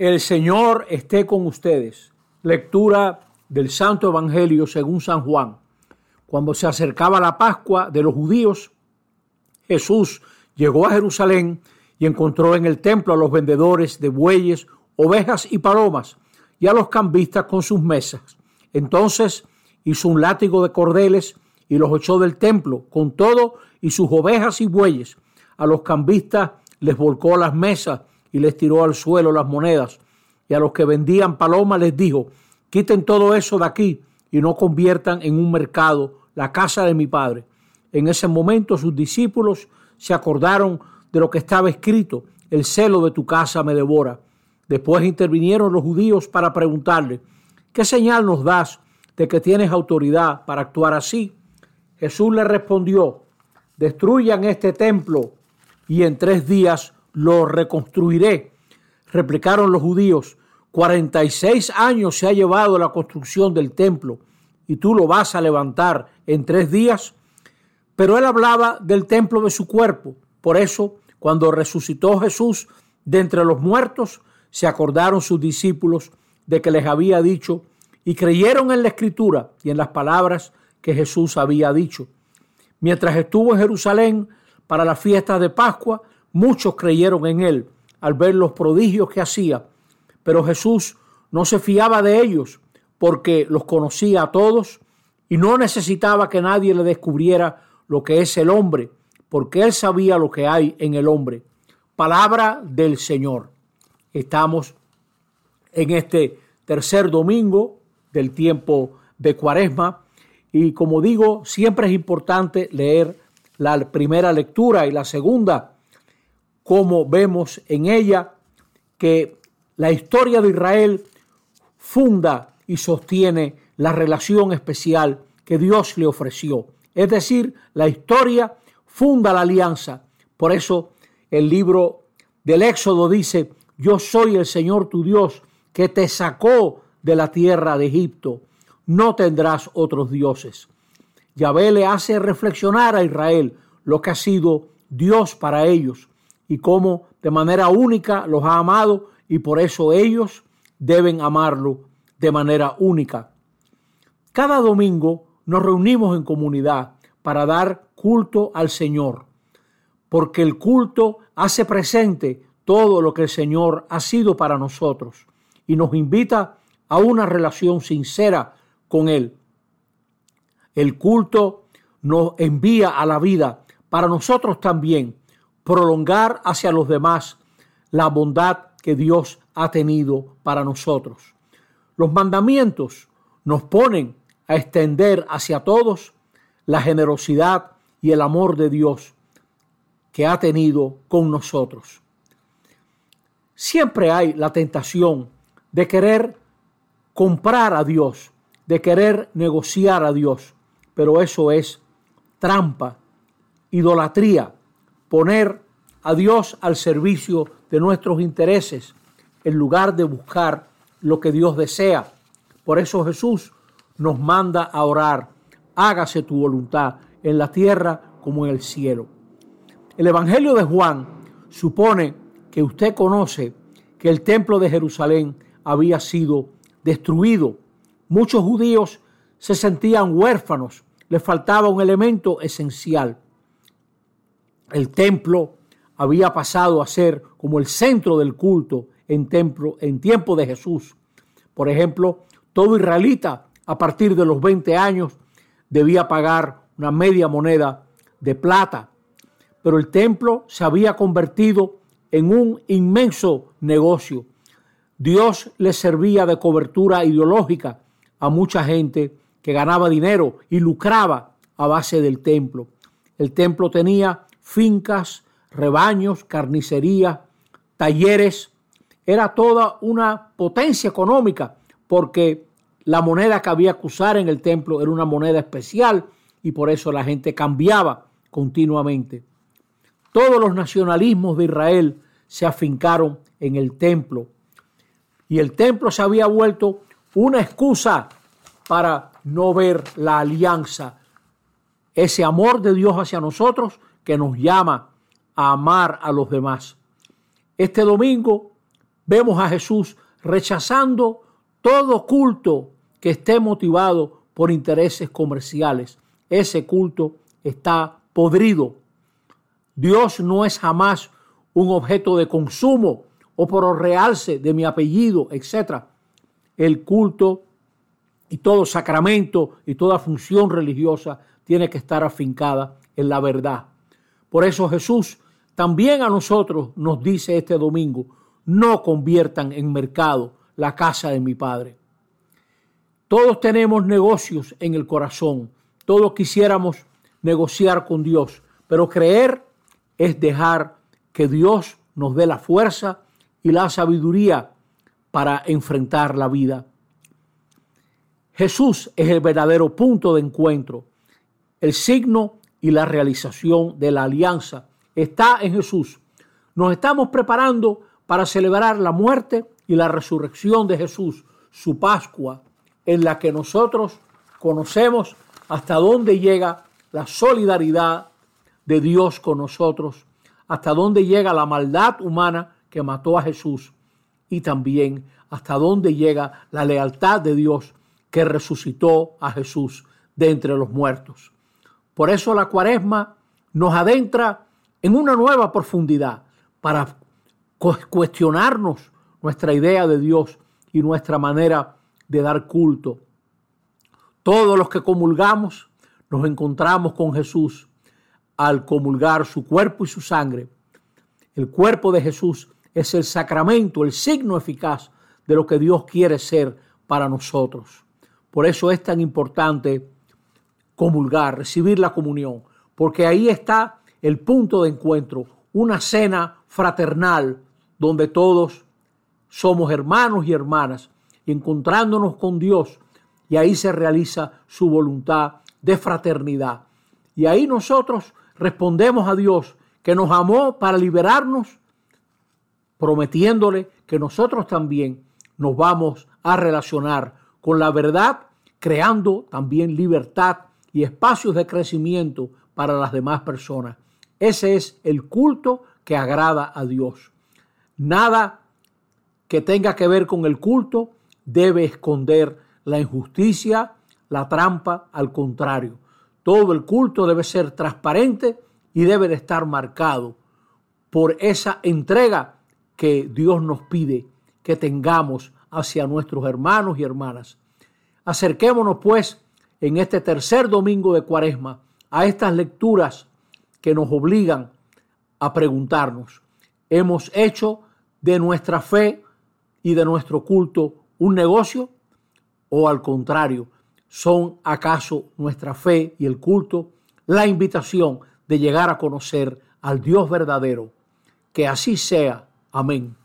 El Señor esté con ustedes. Lectura del Santo Evangelio según San Juan. Cuando se acercaba la Pascua de los judíos, Jesús llegó a Jerusalén y encontró en el templo a los vendedores de bueyes, ovejas y palomas y a los cambistas con sus mesas. Entonces hizo un látigo de cordeles y los echó del templo con todo y sus ovejas y bueyes. A los cambistas les volcó las mesas y les tiró al suelo las monedas. Y a los que vendían palomas les dijo, quiten todo eso de aquí y no conviertan en un mercado la casa de mi padre. En ese momento sus discípulos se acordaron de lo que estaba escrito, el celo de tu casa me devora. Después intervinieron los judíos para preguntarle, ¿qué señal nos das de que tienes autoridad para actuar así? Jesús le respondió, destruyan este templo y en tres días lo reconstruiré. Replicaron los judíos, 46 años se ha llevado la construcción del templo y tú lo vas a levantar en tres días. Pero él hablaba del templo de su cuerpo. Por eso, cuando resucitó Jesús de entre los muertos, se acordaron sus discípulos de que les había dicho y creyeron en la escritura y en las palabras que Jesús había dicho. Mientras estuvo en Jerusalén para la fiesta de Pascua, Muchos creyeron en él al ver los prodigios que hacía, pero Jesús no se fiaba de ellos porque los conocía a todos y no necesitaba que nadie le descubriera lo que es el hombre, porque él sabía lo que hay en el hombre. Palabra del Señor. Estamos en este tercer domingo del tiempo de Cuaresma y como digo, siempre es importante leer la primera lectura y la segunda como vemos en ella que la historia de Israel funda y sostiene la relación especial que Dios le ofreció. Es decir, la historia funda la alianza. Por eso el libro del Éxodo dice, yo soy el Señor tu Dios que te sacó de la tierra de Egipto. No tendrás otros dioses. Yahvé le hace reflexionar a Israel lo que ha sido Dios para ellos y cómo de manera única los ha amado y por eso ellos deben amarlo de manera única. Cada domingo nos reunimos en comunidad para dar culto al Señor, porque el culto hace presente todo lo que el Señor ha sido para nosotros y nos invita a una relación sincera con Él. El culto nos envía a la vida para nosotros también prolongar hacia los demás la bondad que Dios ha tenido para nosotros. Los mandamientos nos ponen a extender hacia todos la generosidad y el amor de Dios que ha tenido con nosotros. Siempre hay la tentación de querer comprar a Dios, de querer negociar a Dios, pero eso es trampa, idolatría, poner a Dios al servicio de nuestros intereses en lugar de buscar lo que Dios desea. Por eso Jesús nos manda a orar, hágase tu voluntad en la tierra como en el cielo. El Evangelio de Juan supone que usted conoce que el templo de Jerusalén había sido destruido. Muchos judíos se sentían huérfanos, les faltaba un elemento esencial el templo había pasado a ser como el centro del culto en, templo, en tiempo de Jesús. Por ejemplo, todo israelita a partir de los 20 años debía pagar una media moneda de plata. Pero el templo se había convertido en un inmenso negocio. Dios le servía de cobertura ideológica a mucha gente que ganaba dinero y lucraba a base del templo. El templo tenía fincas, rebaños, carnicería, talleres. Era toda una potencia económica porque la moneda que había que usar en el templo era una moneda especial y por eso la gente cambiaba continuamente. Todos los nacionalismos de Israel se afincaron en el templo y el templo se había vuelto una excusa para no ver la alianza, ese amor de Dios hacia nosotros que nos llama a amar a los demás. Este domingo vemos a Jesús rechazando todo culto que esté motivado por intereses comerciales. Ese culto está podrido. Dios no es jamás un objeto de consumo o por realce de mi apellido, etc. El culto y todo sacramento y toda función religiosa tiene que estar afincada en la verdad. Por eso Jesús también a nosotros nos dice este domingo, no conviertan en mercado la casa de mi Padre. Todos tenemos negocios en el corazón, todos quisiéramos negociar con Dios, pero creer es dejar que Dios nos dé la fuerza y la sabiduría para enfrentar la vida. Jesús es el verdadero punto de encuentro, el signo y la realización de la alianza está en Jesús. Nos estamos preparando para celebrar la muerte y la resurrección de Jesús, su Pascua, en la que nosotros conocemos hasta dónde llega la solidaridad de Dios con nosotros, hasta dónde llega la maldad humana que mató a Jesús y también hasta dónde llega la lealtad de Dios que resucitó a Jesús de entre los muertos. Por eso la cuaresma nos adentra en una nueva profundidad para cuestionarnos nuestra idea de Dios y nuestra manera de dar culto. Todos los que comulgamos nos encontramos con Jesús al comulgar su cuerpo y su sangre. El cuerpo de Jesús es el sacramento, el signo eficaz de lo que Dios quiere ser para nosotros. Por eso es tan importante comulgar, recibir la comunión, porque ahí está el punto de encuentro, una cena fraternal donde todos somos hermanos y hermanas, encontrándonos con Dios, y ahí se realiza su voluntad de fraternidad. Y ahí nosotros respondemos a Dios que nos amó para liberarnos, prometiéndole que nosotros también nos vamos a relacionar con la verdad, creando también libertad y espacios de crecimiento para las demás personas. Ese es el culto que agrada a Dios. Nada que tenga que ver con el culto debe esconder la injusticia, la trampa, al contrario. Todo el culto debe ser transparente y debe de estar marcado por esa entrega que Dios nos pide que tengamos hacia nuestros hermanos y hermanas. Acerquémonos pues en este tercer domingo de Cuaresma a estas lecturas que nos obligan a preguntarnos, ¿hemos hecho de nuestra fe y de nuestro culto un negocio? ¿O al contrario, son acaso nuestra fe y el culto la invitación de llegar a conocer al Dios verdadero? Que así sea. Amén.